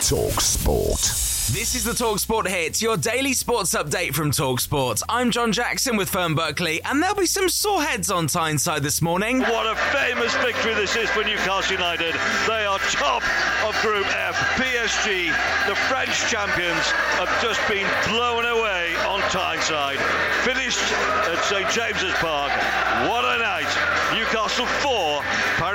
Talk Sport. This is the Talksport Hit, your daily sports update from Talksport. I'm John Jackson with Fern Berkeley, and there'll be some sore heads on Tyneside this morning. What a famous victory this is for Newcastle United. They are top of Group F. PSG, the French champions, have just been blown away on Tyneside. Finished at St James's Park. What a night. Newcastle 4,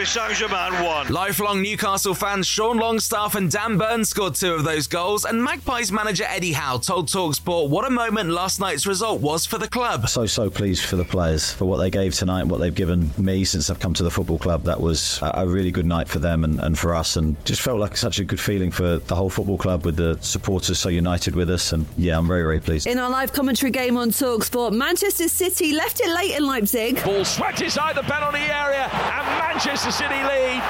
Paris Saint Germain 1. Lifelong Newcastle fans Sean Longstaff and Dan Burns scored two of those goals, and Magpies manager Eddie Howe told Talksport what a moment last night's result was for the club. So, so pleased for the players for what they gave tonight, what they've given me since I've come to the football club. That was a a really good night for them and, and for us, and just felt like such a good feeling for the whole football club with the supporters so united with us. And yeah, I'm very, very pleased. In our live commentary game on Talksport, Manchester City left it late in Leipzig. Ball swept inside the penalty area, and Manchester City lead.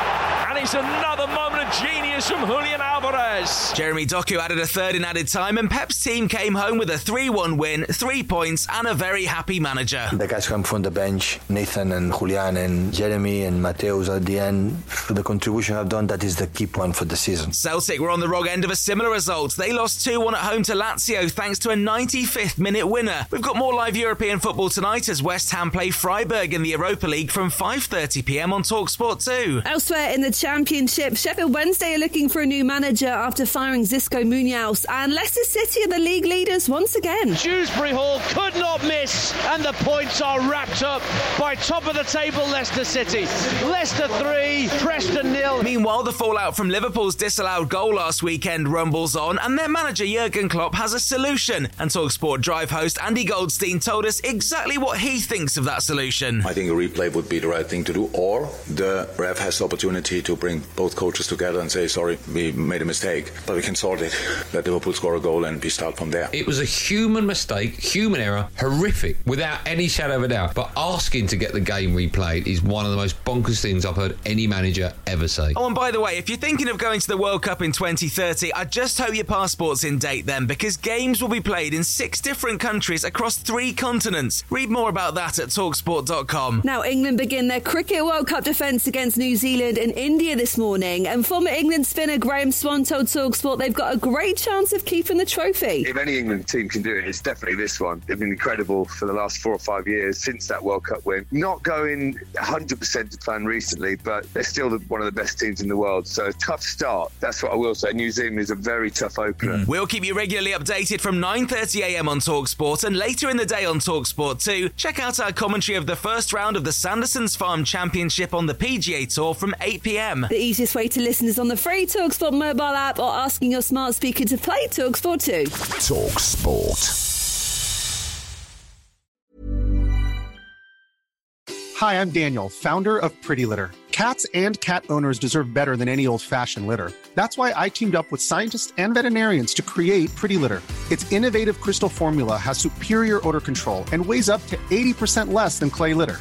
And it's another moment of genius from Julian Alvarez. Jeremy Doku added a third in added time, and Pep's team came home with a 3 1 win, three points, and a very happy manager. The guys come from the bench, Nathan and Julian and Jeremy and Matheus at the end. For the contribution I've done, that is the key point for the season. Celtic were on the wrong end of a similar result. They lost 2 1 at home to Lazio thanks to a 95th minute winner. We've got more live European football tonight as West Ham play Freiburg in the Europa League from 5:30 pm on Talksport 2. Elsewhere in the Championship, Sheffield Wednesday are looking for a new manager after firing Xisco Munoz, and Leicester City are the league leaders once again. Dewsbury-Hall could not miss, and the points are wrapped up by top of the table Leicester City. Leicester 3, Preston nil. Meanwhile, the fallout from Liverpool's disallowed goal last weekend rumbles on, and their manager Jurgen Klopp has a solution. And Talksport Drive host Andy Goldstein told us exactly what he thinks of that solution. I think a replay would be the right thing to do, or the ref has the opportunity to bring both coaches together and say, sorry, we made a mistake, but we can sort it. Let Liverpool score a goal and we start from there. It was a human mistake, human error, horrific, without any shadow of a doubt. But asking to get the game replayed is one of the most bonkers things I've heard any manager ever say. Oh, and by the way, if you're thinking of going to the World Cup in 2030, I just hope your passport's in date then, because games will be played in six different countries across three continents. Read more about that at talksport.com. Now, England begin their Cricket World Cup defence against New Zealand and India this morning, and former England spinner Graeme Swann told Talksport they've got a great chance of keeping the trophy. If any England team can do it, it's definitely this one. They've been incredible for the last four or five years since that World Cup win. Not going 100% to plan recently, but they're still the, one of the best teams in the world. So a tough start. That's what I will say. New Zealand is a very tough opener. Mm-hmm. We'll keep you regularly updated from 9.30am on TalkSport and later in the day on TalkSport 2. Check out our commentary of the first round of the Sanderson Farms Championship on the PGA Tour from 8pm. The easiest way to listen is on the free Talksport mobile app or asking your smart speaker to play Talksport 2. Talk Sport. Hi, I'm Daniel, founder of Pretty Litter. Cats and cat owners deserve better than any old fashioned litter. That's why I teamed up with scientists and veterinarians to create Pretty Litter. Its innovative crystal formula has superior odor control and weighs up to 80% less than clay litter.